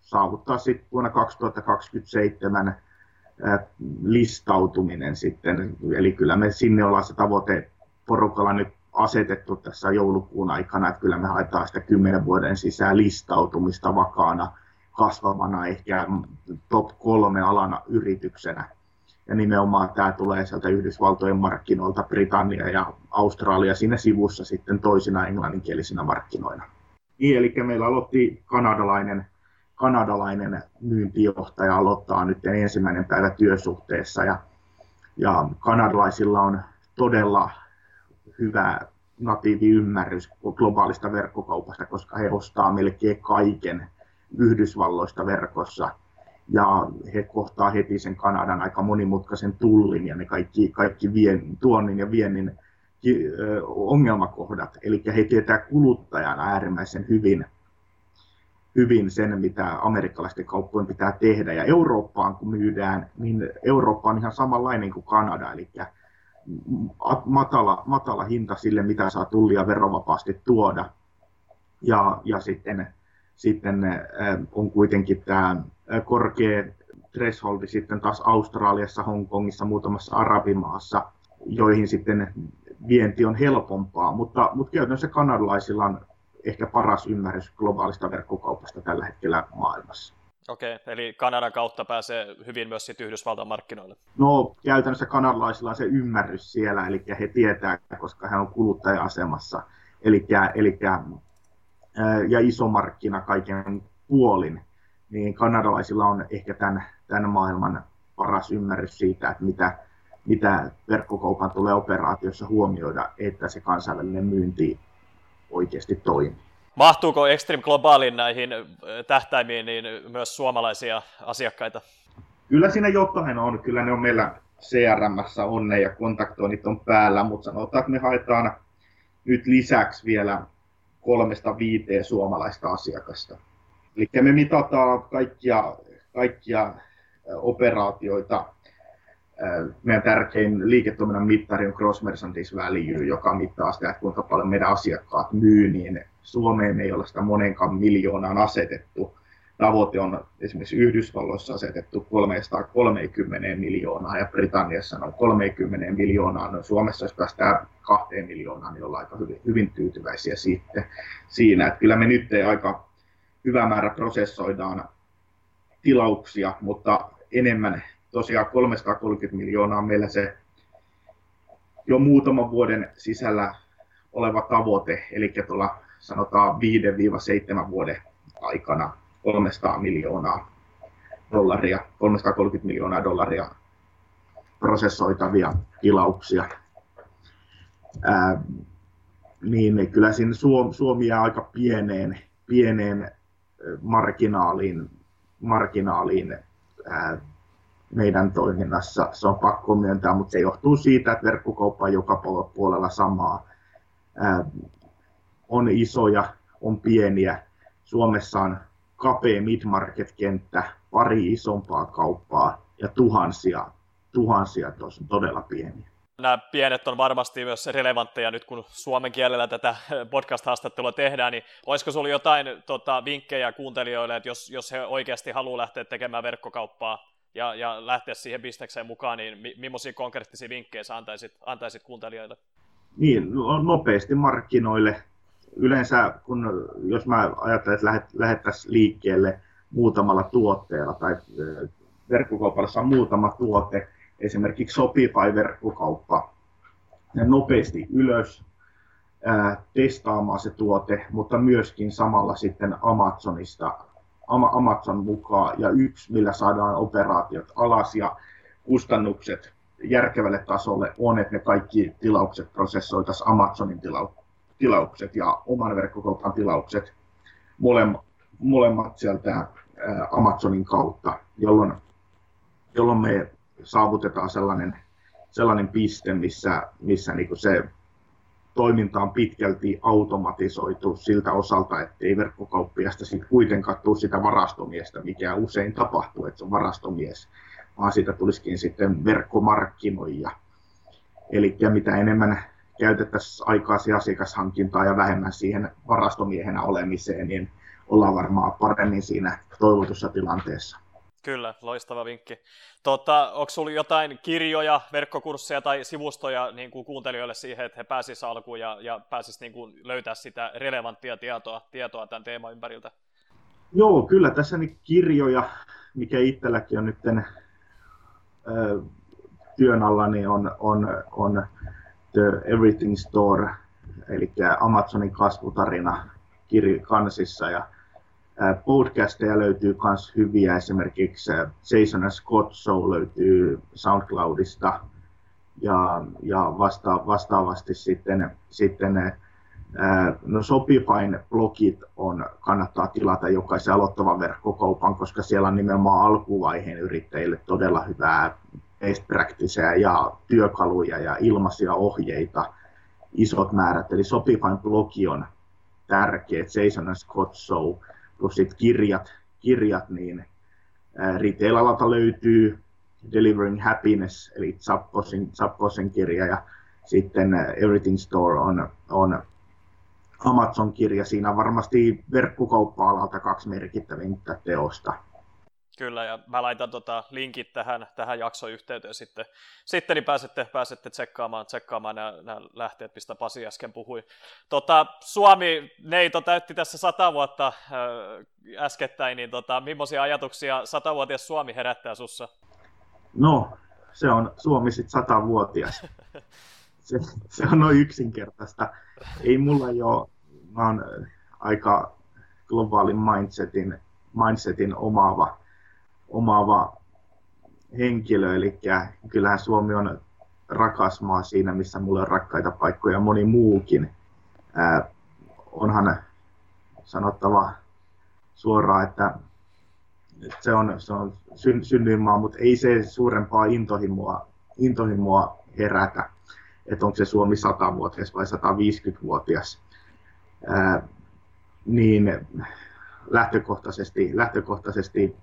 saavuttaa sitten vuonna 2027 listautuminen sitten. Eli kyllä me sinne ollaan se tavoite porukalla nyt asetettu tässä joulukuun aikana, että kyllä me haetaan sitä kymmenen vuoden sisään listautumista vakaana kasvavana ehkä top kolme alana yrityksenä. Ja nimenomaan tämä tulee sieltä Yhdysvaltojen markkinoilta, Britannia ja Australia siinä sivussa sitten toisina englanninkielisinä markkinoina. Niin, eli meillä aloitti kanadalainen kanadalainen myyntijohtaja aloittaa nyt ensimmäinen päivä työsuhteessa ja, ja kanadalaisilla on todella hyvä natiivi ymmärrys globaalista verkkokaupasta, koska he ostaa melkein kaiken Yhdysvalloista verkossa ja he kohtaa heti sen Kanadan aika monimutkaisen tullin ja ne kaikki, kaikki vien, tuonnin ja viennin ongelmakohdat, eli he tietää kuluttajan äärimmäisen hyvin, hyvin sen, mitä amerikkalaisten kauppojen pitää tehdä. Ja Eurooppaan kun myydään, niin Eurooppa on ihan samanlainen kuin Kanada, eli matala, matala hinta sille, mitä saa tullia verovapaasti tuoda. Ja, ja sitten, sitten on kuitenkin tämä korkea thresholdi sitten taas Australiassa, Hongkongissa, muutamassa arabimaassa, joihin sitten vienti on helpompaa, mutta, mutta käytännössä kanadalaisilla on ehkä paras ymmärrys globaalista verkkokaupasta tällä hetkellä maailmassa. Okei, eli Kanadan kautta pääsee hyvin myös sitten Yhdysvaltain markkinoille. No käytännössä kanadalaisilla on se ymmärrys siellä, eli he tietää, koska he on kuluttaja-asemassa, eli, eli ja iso markkina kaiken puolin, niin kanadalaisilla on ehkä tämän, tämän maailman paras ymmärrys siitä, että mitä, mitä verkkokaupan tulee operaatiossa huomioida, että se kansainvälinen myynti oikeasti toimii. Mahtuuko Extreme Globalin näihin tähtäimiin niin myös suomalaisia asiakkaita? Kyllä siinä jotain on. Kyllä ne on meillä CRM onne ja kontaktoinnit on päällä, mutta sanotaan, että me haetaan nyt lisäksi vielä kolmesta viiteen suomalaista asiakasta. Eli me mitataan kaikkia, kaikkia operaatioita. Meidän tärkein liiketoiminnan mittari on Cross Merchandise Value, joka mittaa sitä, että kuinka paljon meidän asiakkaat myy, niin Suomeen ei ole sitä monenkaan miljoonaan asetettu. Tavoite on esimerkiksi Yhdysvalloissa asetettu 330 miljoonaa ja Britanniassa on 30 miljoonaa. No Suomessa jos päästään kahteen miljoonaan, niin ollaan aika hyvin, hyvin tyytyväisiä sitten siinä. Että kyllä me nyt aika hyvä määrä prosessoidaan tilauksia, mutta enemmän tosiaan 330 miljoonaa on meillä se jo muutaman vuoden sisällä oleva tavoite, eli tuolla sanotaan 5-7 vuoden aikana 300 miljoonaa dollaria, 330 miljoonaa dollaria prosessoitavia tilauksia. Ää, niin kyllä siinä Suomi, Suomi jää aika pieneen, pieneen marginaaliin, marginaaliin ää, meidän toiminnassa. Se on pakko myöntää, mutta se johtuu siitä, että verkkokauppa on joka puolella samaa. Ää, on isoja, on pieniä. Suomessa on kapea mid-market-kenttä, pari isompaa kauppaa ja tuhansia, tuhansia tos, todella pieniä. Nämä pienet on varmasti myös relevantteja nyt, kun suomen kielellä tätä podcast-haastattelua tehdään, niin olisiko sinulla jotain tota, vinkkejä kuuntelijoille, että jos, jos he oikeasti haluaa lähteä tekemään verkkokauppaa ja, ja lähteä siihen bisnekseen mukaan, niin mi, millaisia konkreettisia vinkkejä sä antaisit, antaisit kuuntelijoille? Niin, no, nopeasti markkinoille. Yleensä, kun, jos mä ajattelen, että lähet, lähettäisiin liikkeelle muutamalla tuotteella tai verkkokaupassa on muutama tuote, esimerkiksi Shopify-verkkokauppa nopeasti ylös, ää, testaamaan se tuote, mutta myöskin samalla sitten Amazonista, Amazon mukaan ja yksi, millä saadaan operaatiot alas ja kustannukset järkevälle tasolle on, että ne kaikki tilaukset prosessoitaisiin Amazonin tilaukset ja oman verkkokaupan tilaukset molemmat, molemmat sieltä Amazonin kautta, jolloin, jolloin me saavutetaan sellainen, sellainen piste, missä, missä niin se toiminta on pitkälti automatisoitu siltä osalta, että ei verkkokauppiasta sit kuitenkaan tule sitä varastomiestä, mikä usein tapahtuu, että se on varastomies, vaan siitä tulisikin sitten verkkomarkkinoija. Eli mitä enemmän käytettäisiin aikaa asiakashankintaa ja vähemmän siihen varastomiehenä olemiseen, niin ollaan varmaan paremmin siinä toivotussa tilanteessa. Kyllä, loistava vinkki. Tota, onko sinulla jotain kirjoja, verkkokursseja tai sivustoja niin kuin kuuntelijoille siihen, että he pääsisivät alkuun ja, ja pääsisivät niin kuin löytää sitä relevanttia tietoa, tietoa tämän teeman ympäriltä? Joo, kyllä tässä nyt kirjoja, mikä itselläkin on nyt työn alla, niin on, on, on The Everything Store, eli Amazonin kasvutarina kansissa. Ja podcasteja löytyy myös hyviä, esimerkiksi Jason Scott Show löytyy SoundCloudista. Ja, ja vasta, vastaavasti sitten, sitten no Shopifyn blogit on, kannattaa tilata jokaisen aloittavan verkkokaupan, koska siellä on nimenomaan alkuvaiheen yrittäjille todella hyvää best ja työkaluja ja ilmaisia ohjeita isot määrät, eli sopivan blogi on tärkeä, Jason Scott Show, plus sit kirjat, kirjat niin retail-alalta löytyy Delivering Happiness, eli Zapposin, Zapposin kirja, ja sitten Everything Store on, on Amazon-kirja. Siinä on varmasti verkkokauppa-alalta kaksi merkittävintä teosta. Kyllä, ja mä laitan tota linkit tähän, tähän jaksoyhteyteen sitten, sitten niin pääsette, pääsette tsekkaamaan, tsekkaamaan nämä, nämä lähteet, mistä Pasi äsken puhui. Tota, Suomi, Neito täytti tässä sata vuotta äh, äskettäin, niin tota, millaisia ajatuksia satavuotias Suomi herättää sussa? No, se on Suomi sitten satavuotias. se, se on noin yksinkertaista. Ei mulla jo, mä oon aika globaalin mindsetin, mindsetin omaava omaava henkilö, eli kyllähän Suomi on rakas maa siinä, missä mulle on rakkaita paikkoja ja moni muukin. Ää, onhan sanottava suoraan, että, että se on, se on syn, synnyinmaa, mutta ei se suurempaa intohimoa, intohimoa herätä, että onko se Suomi 100-vuotias vai 150-vuotias. Ää, niin lähtökohtaisesti, lähtökohtaisesti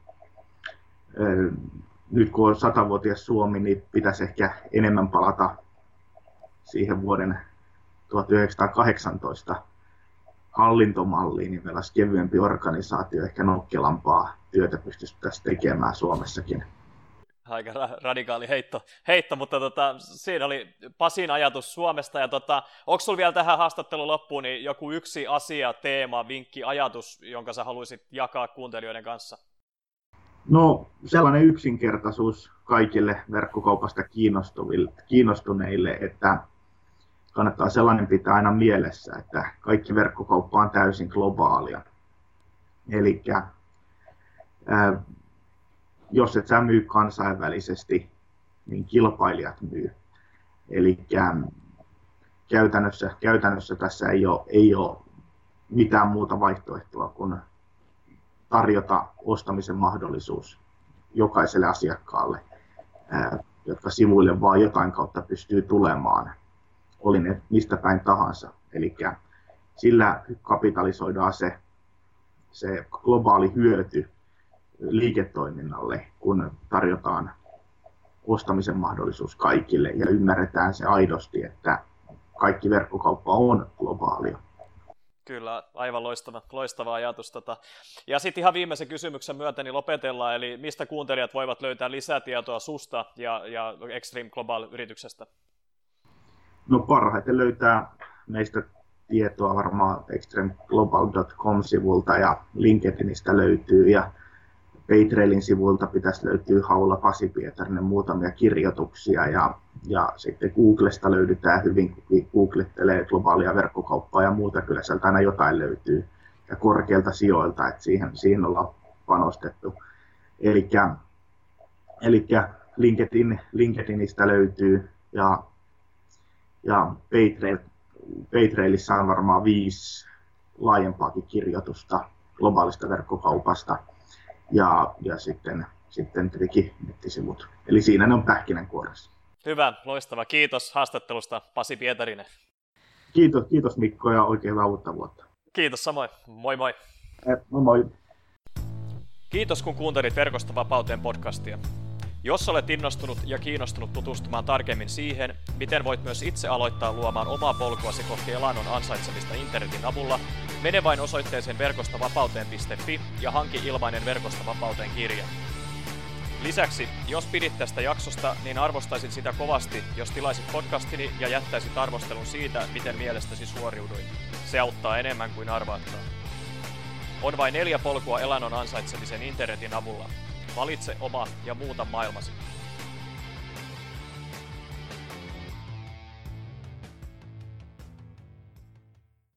nyt kun on satavuotias Suomi, niin pitäisi ehkä enemmän palata siihen vuoden 1918 hallintomalliin, niin meillä olisi kevyempi organisaatio, ehkä nokkelampaa työtä pystyttäisiin tekemään Suomessakin. Aika ra- radikaali heitto, heitto mutta tota, siinä oli Pasin ajatus Suomesta. Ja tota, onko sinulla vielä tähän haastattelun loppuun niin joku yksi asia, teema, vinkki, ajatus, jonka sä haluaisit jakaa kuuntelijoiden kanssa? No sellainen yksinkertaisuus kaikille verkkokaupasta kiinnostuneille, että kannattaa sellainen pitää aina mielessä, että kaikki verkkokauppa on täysin globaalia. Eli jos et sä myy kansainvälisesti, niin kilpailijat myy. Eli käytännössä, käytännössä tässä ei ole, ei ole mitään muuta vaihtoehtoa kuin tarjota ostamisen mahdollisuus jokaiselle asiakkaalle, jotka sivuille vaan jotain kautta pystyy tulemaan, oli ne mistä päin tahansa. Eli sillä kapitalisoidaan se, se globaali hyöty liiketoiminnalle, kun tarjotaan ostamisen mahdollisuus kaikille ja ymmärretään se aidosti, että kaikki verkkokauppa on globaalia. Kyllä, aivan loistava, loistava ajatus. Tota. Ja sitten ihan viimeisen kysymyksen myötä niin lopetellaan, eli mistä kuuntelijat voivat löytää lisätietoa susta ja, ja Extreme Global-yrityksestä? No parhaiten löytää meistä tietoa varmaan extremeglobal.com-sivulta ja LinkedInistä löytyy ja Paytrailin sivuilta pitäisi löytyä Haula Pasi Pietarinen muutamia kirjoituksia ja, ja sitten Googlesta löydetään hyvin, kun googlettelee globaalia verkkokauppaa ja muuta, kyllä sieltä aina jotain löytyy ja korkeilta sijoilta, että siihen, siihen ollaan panostettu. Eli LinkedIn, LinkedInistä löytyy ja, ja Paytrail, Paytrailissa on varmaan viisi laajempaakin kirjoitusta globaalista verkkokaupasta – ja, ja sitten, sitten tietenkin nettisivut. Eli siinä ne on pähkinänkuoressa. Hyvä, loistava. Kiitos haastattelusta Pasi Pietarinen. Kiitos, kiitos Mikko ja oikein hyvää uutta vuotta. Kiitos samoin. Moi moi. Eh, moi moi. Kiitos kun kuuntelit Verkosta vapauteen podcastia. Jos olet innostunut ja kiinnostunut tutustumaan tarkemmin siihen, miten voit myös itse aloittaa luomaan omaa polkuasi kohti elannon ansaitsemista internetin avulla, mene vain osoitteeseen verkostavapauteen.fi ja hanki ilmainen Verkosta vapauteen kirja. Lisäksi, jos pidit tästä jaksosta, niin arvostaisin sitä kovasti, jos tilaisit podcastini ja jättäisit arvostelun siitä, miten mielestäsi suoriuduin. Se auttaa enemmän kuin arvaattaa. On vain neljä polkua elannon ansaitsemisen internetin avulla. Valitse oma ja muuta maailmasi.